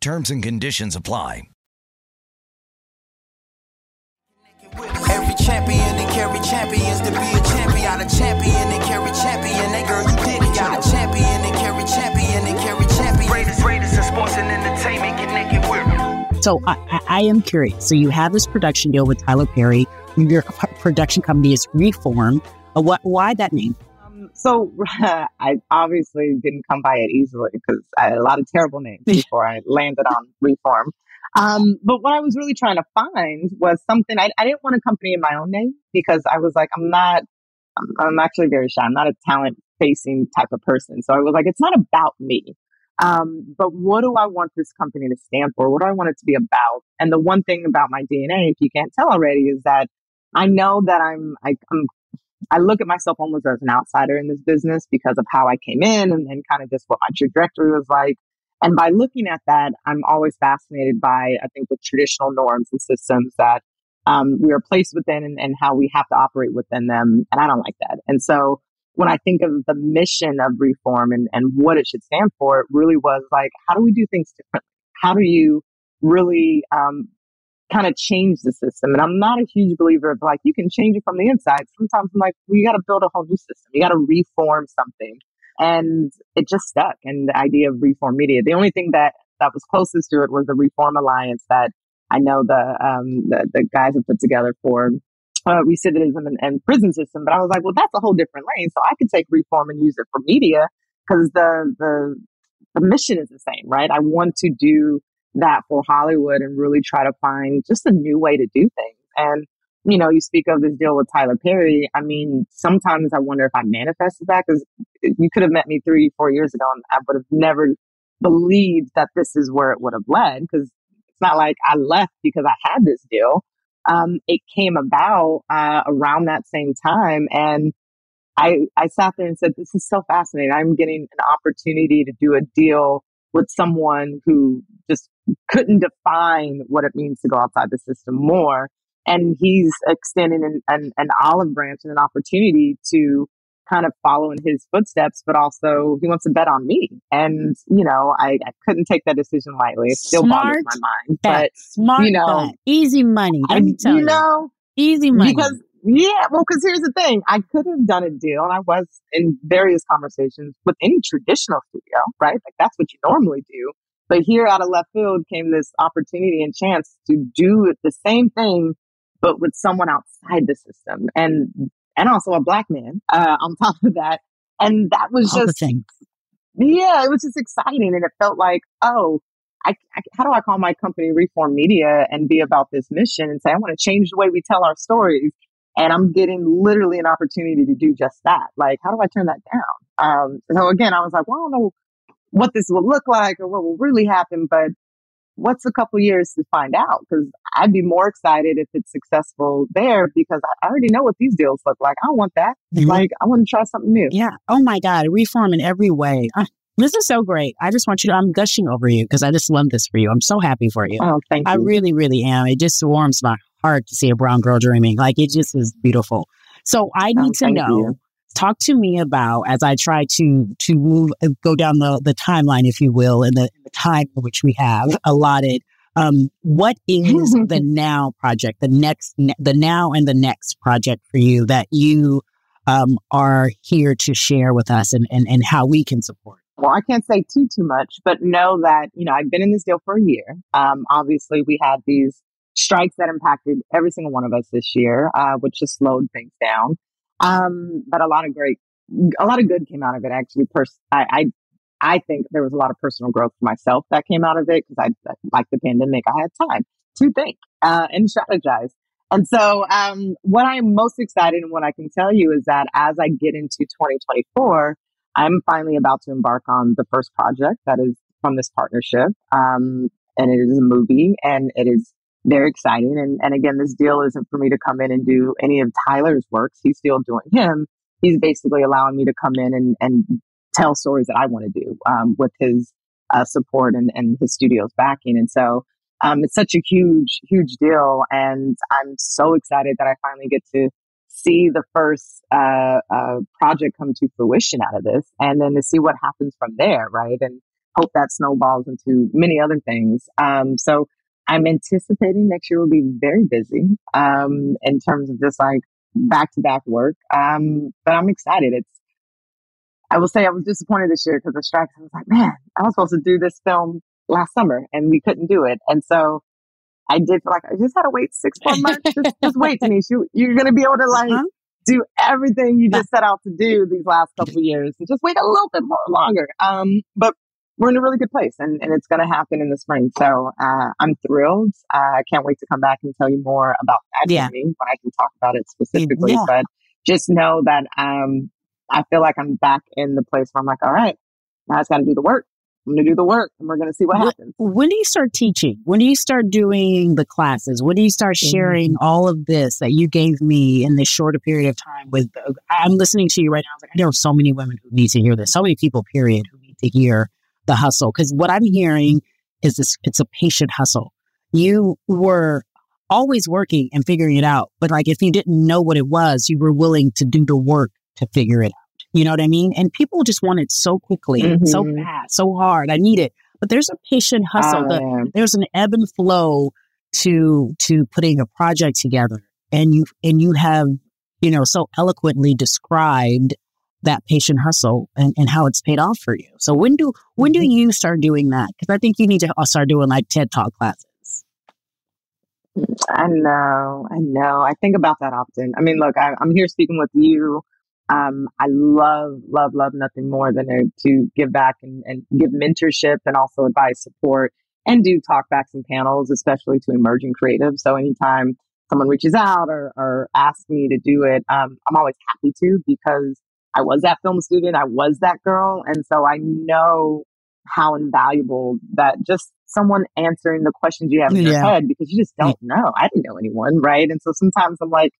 Terms and conditions apply. Every champion and Cari Champions to be a champion. A champion and Cari Champion. That girl, you did it. Got a champion and Cari Champion and Cari Champion. Greatest, greatest in sports and entertainment connected with. So I, I, I am curious. So you have this production deal with Tyler Perry. Your production company is Reform. Uh, what? Why that name? So I obviously didn't come by it easily because I had a lot of terrible names before I landed on Reform. Um, but what I was really trying to find was something I, I didn't want a company in my own name because I was like, I'm not, I'm, I'm actually very shy. I'm not a talent facing type of person. So I was like, it's not about me. Um, but what do I want this company to stand for? What do I want it to be about? And the one thing about my DNA, if you can't tell already, is that I know that I'm, I, I'm, I look at myself almost as an outsider in this business because of how I came in and, and kind of just what my trajectory was like. And by looking at that, I'm always fascinated by, I think, the traditional norms and systems that um, we are placed within and, and how we have to operate within them. And I don't like that. And so when I think of the mission of reform and, and what it should stand for, it really was like, how do we do things differently? How do you really um, kind of change the system? And I'm not a huge believer of like, you can change it from the inside. Sometimes I'm like, well, you got to build a whole new system. You got to reform something. And it just stuck. And the idea of reform media, the only thing that, that was closest to it was the Reform Alliance that I know the, um, the, the guys have put together for uh, recidivism and, and prison system. But I was like, well, that's a whole different lane. So I could take reform and use it for media because the, the, the mission is the same, right? I want to do that for Hollywood and really try to find just a new way to do things. And, you know, you speak of this deal with Tyler Perry. I mean, sometimes I wonder if I manifested that because you could have met me three, four years ago and I would have never believed that this is where it would have led because it's not like I left because I had this deal. Um, it came about uh, around that same time, and I I sat there and said, "This is so fascinating. I'm getting an opportunity to do a deal with someone who just couldn't define what it means to go outside the system more." And he's extending an, an, an olive branch and an opportunity to kind of follow in his footsteps, but also he wants to bet on me. And, you know, I, I couldn't take that decision lightly. It still Smart bothers my mind. bet. But, Smart you know, bet. Easy money. Let me tell you. you know, Easy money. because, yeah, well, because here's the thing I could have done a deal, and I was in various conversations with any traditional studio, right? Like that's what you normally do. But here out of left field came this opportunity and chance to do the same thing, but with someone outside the system and, and also a black man, uh, on top of that. And that was All just, yeah, it was just exciting. And it felt like, oh, I, I, how do I call my company Reform Media and be about this mission and say, I want to change the way we tell our stories. And I'm getting literally an opportunity to do just that. Like, how do I turn that down? Um, so again, I was like, well, I don't know what this will look like or what will really happen, but what's a couple years to find out? Because I'd be more excited if it's successful there because I already know what these deals look like. I don't want that. Like, I want to try something new. Yeah. Oh my God. Reform in every way. Uh, this is so great. I just want you to, I'm gushing over you because I just love this for you. I'm so happy for you. Oh, thank you. I really, really am. It just warms my heart to see a brown girl dreaming. Like it just is beautiful. So I Oh, need to know. you. Talk to me about as I try to to move uh, go down the the timeline, if you will, in the, the time which we have allotted. Um, what is the now project, the next, ne- the now and the next project for you that you um, are here to share with us, and, and and how we can support? Well, I can't say too too much, but know that you know I've been in this deal for a year. Um, obviously, we had these strikes that impacted every single one of us this year, uh, which just slowed things down. Um, but a lot of great, a lot of good came out of it. Actually, pers- I, I I think there was a lot of personal growth for myself that came out of it because I, like the pandemic, I had time to think uh, and strategize. And so, um, what I'm most excited and what I can tell you is that as I get into 2024, I'm finally about to embark on the first project that is from this partnership. Um, and it is a movie and it is very exciting. And, and again, this deal isn't for me to come in and do any of Tyler's works. He's still doing him. He's basically allowing me to come in and, and tell stories that I want to do, um, with his, uh, support and, and his studio's backing. And so, um, it's such a huge, huge deal. And I'm so excited that I finally get to see the first uh, uh, project come to fruition out of this, and then to see what happens from there, right? And hope that snowballs into many other things. Um, so I'm anticipating next year will be very busy um, in terms of just like back to back work. Um, but I'm excited. It's I will say I was disappointed this year because of strikes. I was like, man, I was supposed to do this film last summer and we couldn't do it, and so. I did feel like I just had to wait six more months. just, just wait, Deniese. You, you're going to be able to like Uh-huh. do everything you just set out to do these last couple of years and just wait a little bit more longer. Um, but we're in a really good place and, and it's going to happen in the spring. So, uh, I'm thrilled. Uh, I can't wait to come back and tell you more about that Yeah. journey when I can talk about it specifically. Yeah. But just know that, um, I feel like I'm back in the place where I'm like, all right, now I just got to do the work. I'm going to do the work and we're going to see what Wh- happens. When do you start teaching? When do you start doing the classes? When do you start Mm-hmm. sharing all of this that you gave me in this shorter period of time? With I'm listening to you right now. I was like, there are so many women who need to hear this. So many people, period, who need to hear the hustle. Because what I'm hearing is this: it's a patient hustle. You were always working and figuring it out, but like if you didn't know what it was, you were willing to do the work to figure it out. You know what I mean? And people just want it so quickly, so Mhm. fast, so hard. I need it. But there's a patient hustle. Oh, The- there's an ebb and flow to to putting a project together. And you and you have, you know, so eloquently described that patient hustle and, and how it's paid off for you. So when do when do you start doing that? Because I think you need to uh, start doing like TED Talk classes. I know, I know. I think about that often. I mean, look, I, I'm here speaking with you. Um, I love, love, love nothing more than to, to give back and, and give mentorship and also advice, support, and do talkbacks and panels, especially to emerging creatives. So anytime someone reaches out or, or asks me to do it, um, I'm always happy to because I was that film student, I was that girl, and so I know how invaluable that just someone answering the questions you have in your Yeah. head because you just don't know. I didn't know anyone, right? And so sometimes I'm like,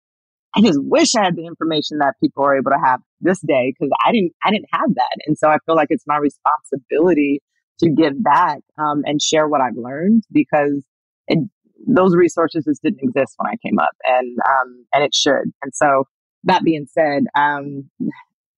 I just wish I had the information that people are able to have this day because I didn't I didn't have that. And so I feel like it's my responsibility to give back um, and share what I've learned because it, those resources just didn't exist when I came up and um, and it should. And so that being said, um,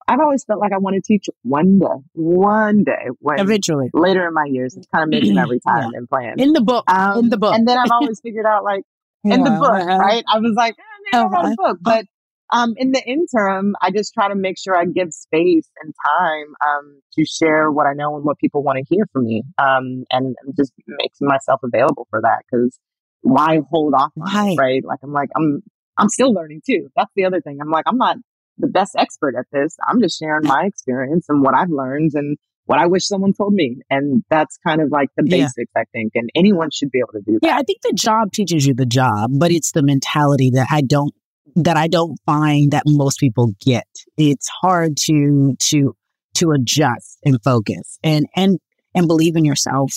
I've always felt like I want to teach one day, one day Eventually. later in my years. It's kind of making that retirement plan. In the book. Um, in the book. And then I've always figured out like in the book, uh-huh. right? I was like, oh, maybe I'll write Uh-huh. a book. But um, in the interim, I just try to make sure I give space and time um, to share what I know and what people want to hear from me, um, and just making myself available for that. Because why hold off it, right? Like I'm like I'm I'm still learning too. That's the other thing. I'm like I'm not the best expert at this. I'm just sharing my experience and what I've learned and what I wish someone told me. And that's kind of like the Yeah. basics, I think. And anyone should be able to do that. Yeah, I think the job teaches you the job, but it's the mentality that I don't that I don't find that most people get. It's hard to to to adjust and focus and and and believe in yourself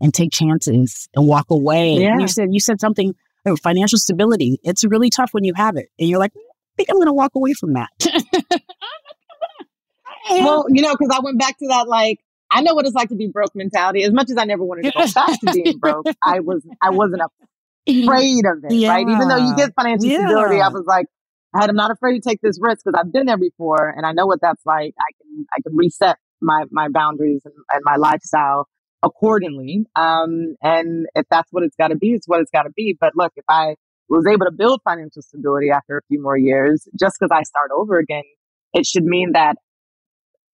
and take chances and walk away. And Yeah. you said you said something uh, financial stability. It's really tough when you have it and you're like, think I'm going to walk away from that. Well, you know, because I went back to that like I know what it's like to be broke mentality. As much as I never wanted to go back to being broke, I was I wasn't afraid of it, right? Even though you get financial Yeah. stability, I was like, I had, I'm not afraid to take this risk because I've been there before and I know what that's like. I can I can reset my my boundaries and, and my lifestyle accordingly. Um, and if that's what it's got to be, it's what it's got to be. But look, if I was able to build financial stability after a few more years, just because I start over again, it should mean that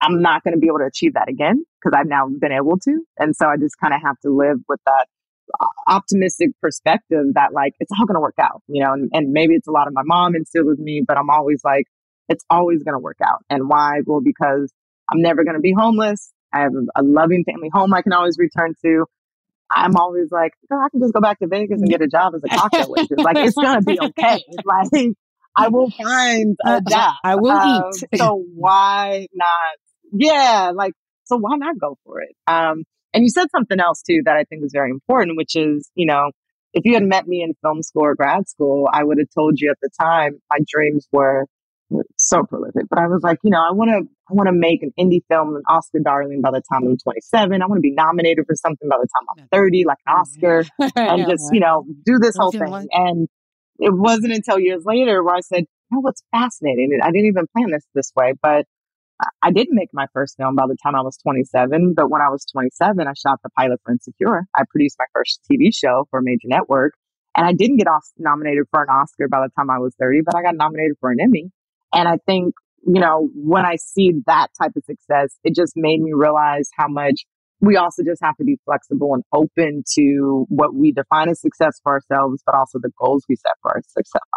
I'm not going to be able to achieve that again because I've now been able to. And so I just kind of have to live with that uh, optimistic perspective that like it's all going to work out, you know, and, and maybe it's a lot of my mom instilled with me, but I'm always like, it's always going to work out. And why? Well, because I'm never going to be homeless. I have a, a loving family home I can always return to. I'm always like, girl, I can just go back to Vegas and get a job as a cocktail waitress. Like, it's going to be okay. Like, I will find a job. I will Um, eat. so why not? Yeah, like, so why not go for it? Um, and you said something else too that I think is very important, which is, you know, if you had met me in film school or grad school, I would have told you at the time my dreams were so prolific. But I was like, you know, I want to, I want to make an indie film, an Oscar darling by the time I'm 27. I want to be nominated for something by the time I'm 30, like an Oscar, and just, you know, do this whole thing. And it wasn't until years later where I said, you know, what's fascinating? I didn't even plan this this way, but I- didn't make my first film by the time I was 27. But when I was 27, I shot the pilot for Insecure. I produced my first TV show for a major network. And I didn't get off nominated for an Oscar by the time I was 30, but I got nominated for an Emmy. And I think, you know, when I see that type of success, it just made me realize how much we also just have to be flexible and open to what we define as success for ourselves, but also the goals we set for our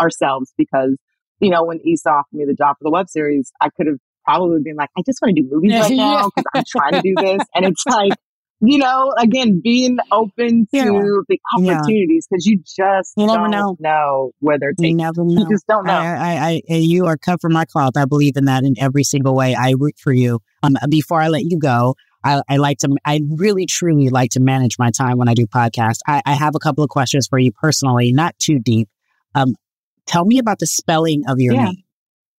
ourselves. Because, you know, when Issa offered me the job for the web series, I could have probably been like, I just want to do movies right now because I'm trying to do this. And it's like, you know, again, being open to Yeah. the opportunities because you just You never don't know. where they're You never know. You just don't know. I, I, I, you are cut from my cloth. I believe in that in every single way. I root for you. Um, before I let you go, I, I like to, I really truly like to manage my time when I do podcasts. I, I have a couple of questions for you personally, not too deep. Um, tell me about the spelling of your Yeah. name.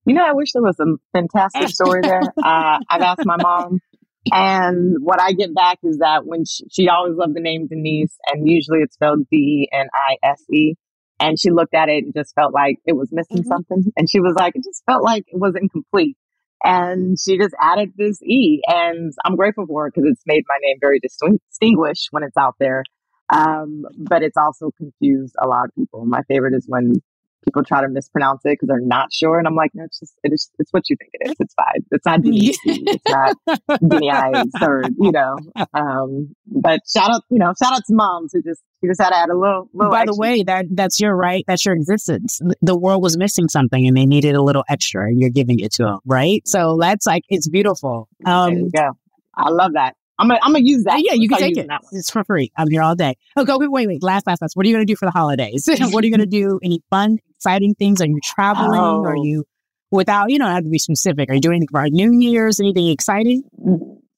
You know, I wish there was a fantastic story there. Uh, I've asked my mom, and what I get back is that when she, she always loved the name Denise, and usually it's spelled D N I S E. And she looked at it and just felt like it was missing something. And she was like, it just felt like it was incomplete. And she just added this E. And I'm grateful for it because it's made my name very distin- distinguished when it's out there. Um, but it's also confused a lot of people. My favorite is when people try to mispronounce it because they're not sure. And I'm like, no, it's just, it is, it's what you think it is. It's fine. It's not Denise. it's not Denise or, you know, um, but shout out, you know, shout out to moms who just, who just had to add a little, little By the way, that that's your right. That's your existence. The world was missing something, and they needed a little extra, and you're giving it to them, right? So that's like it's beautiful. Um, there you go. I love that. I'm gonna, I'm gonna use that. Yeah, you can take it. That one. It's for free. I'm here all day. Okay, wait, wait, wait. Last, last, last. What are you going to do for the holidays? what are you going to do? Any fun, exciting things? Are you traveling? Oh. Are you without? You don't have to be specific. Are you doing anything for New Year's? Anything exciting?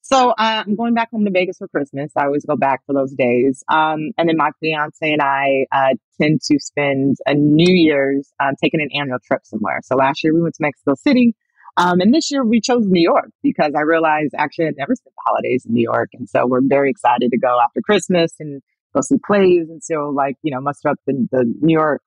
So uh, I'm going back home to Vegas for Christmas. I always go back for those days. Um, and then my fiance and I uh, tend to spend a New Year's um, taking an annual trip somewhere. So last year we went to Mexico City. Um, and this year we chose New York because I realized actually I'd never spent the holidays in New York. And so we're very excited to go after Christmas and go see plays and so like, you know, muster up the, the New York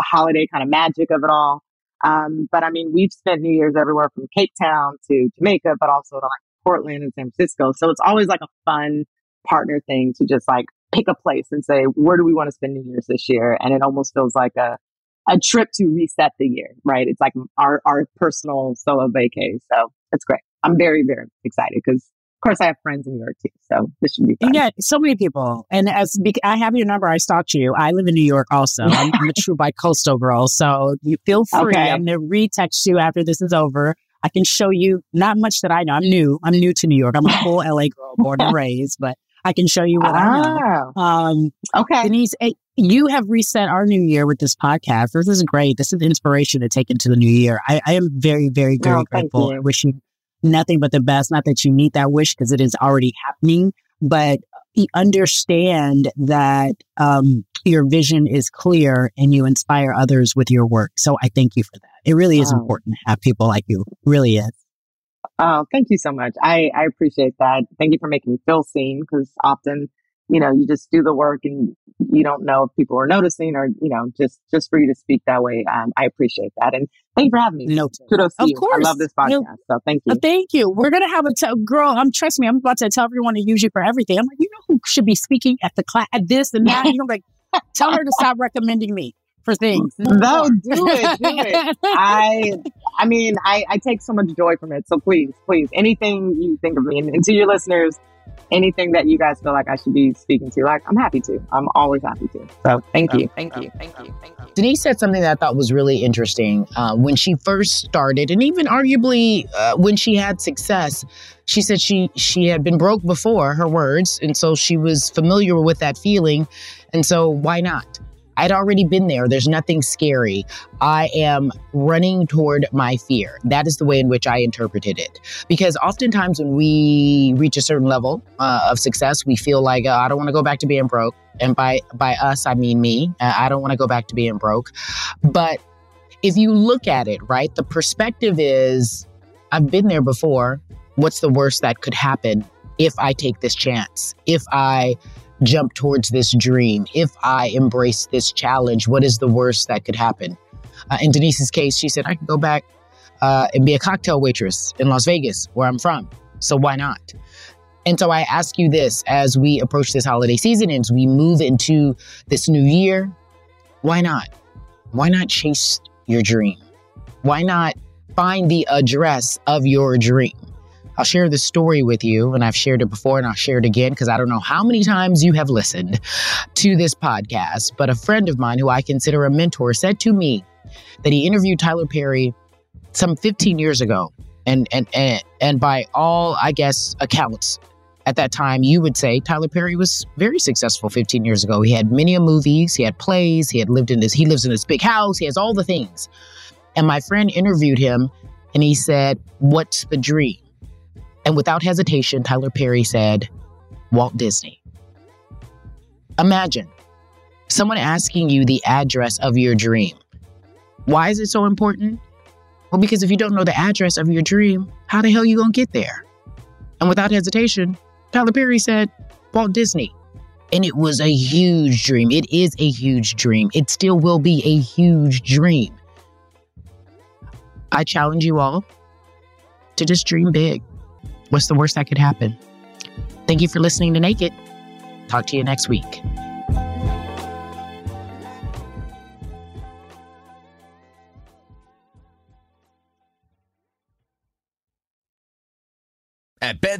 holiday kind of magic of it all. Um, but I mean, we've spent New Year's everywhere from Cape Town to Jamaica, but also to like Portland and San Francisco. So it's always like a fun partner thing to just like pick a place and say, where do we want to spend New Year's this year? And it almost feels like a, a trip to reset the year, right? It's like our, our personal solo vacay. So it's great. I'm very, very excited because of course I have friends in New York too. So this should be fun. Yeah, so many people. And as I have your number, I stalked you. I live in New York also. I'm, I'm a true bi-coastal girl. So you feel free. Okay. I'm going to retext you after this is over. I can show you not much that I know. I'm new. I'm new to New York. I'm a full LA girl, born and raised, but I can show you what I know. Oh. Um, okay. Deniese, you have reset our new year with this podcast. This is great. This is inspiration to take into the new year. I, I am very, very, very oh, grateful. I wish you nothing but the best. Not that you need that wish because it is already happening, but understand that um, your vision is clear and you inspire others with your work. So I thank you for that. It really is oh. important to have people like you. It really is. Oh, thank you so much. I, I appreciate that. Thank you for making me feel seen because often, you know, you just do the work and you don't know if people are noticing or, you know, just, just for you to speak that way. Um, I appreciate that. And thank you for having me. No, kudos to of you. course. I love this podcast. No, so thank you. Uh, thank you. We're going to have a t- girl. I'm trust me. I'm about to tell everyone to use you for everything. I'm like, you know who should be speaking at the class at this and that. You know, like, tell her to stop recommending me for things. No, do it, do it. I, I mean, I, I take so much joy from it. So please, please, anything you think of me, and, and to your listeners, anything that you guys feel like I should be speaking to, like I'm happy to. I'm always happy to. So thank you, thank you, thank you, thank you. Deniese said something that I thought was really interesting uh, when she first started, and even arguably uh, when she had success. She said she she had been broke before, her words, and so she was familiar with that feeling, and so why not? I'd already been there. There's nothing scary. I am running toward my fear. That is the way in which I interpreted it. Because oftentimes when we reach a certain level uh, of success, we feel like, uh, I don't want to go back to being broke. And by, by us, I mean me. Uh, I don't want to go back to being broke. But if you look at it, right, the perspective is I've been there before. What's the worst that could happen if I take this chance? If I jump towards this dream, if I embrace this challenge, what is the worst that could happen? Uh, in Deniese's case, she said, I could go back uh, and be a cocktail waitress in Las Vegas, where I'm from. So why not? And so I ask you this as we approach this holiday season and as we move into this new year, why not? Why not chase your dream? Why not find the address of your dream? I'll share this story with you, and I've shared it before and I'll share it again because I don't know how many times you have listened to this podcast. But a friend of mine who I consider a mentor said to me that he interviewed Tyler Perry some 15 years ago. And, and, and, and by all, I guess, accounts, at that time, you would say Tyler Perry was very successful 15 years ago. He had many movies, he had plays, he had lived in this, he lives in this big house, he has all the things. And my friend interviewed him and he said, What's the dream? And without hesitation, Tyler Perry said, Walt Disney. Imagine someone asking you the address of your dream. Why is it so important? Well, because if you don't know the address of your dream, how the hell are you going to get there? And without hesitation, Tyler Perry said, Walt Disney. And it was a huge dream. It is a huge dream. It still will be a huge dream. I challenge you all to just dream big. What's the worst that could happen? Thank you for listening to Naked. Talk to you next week.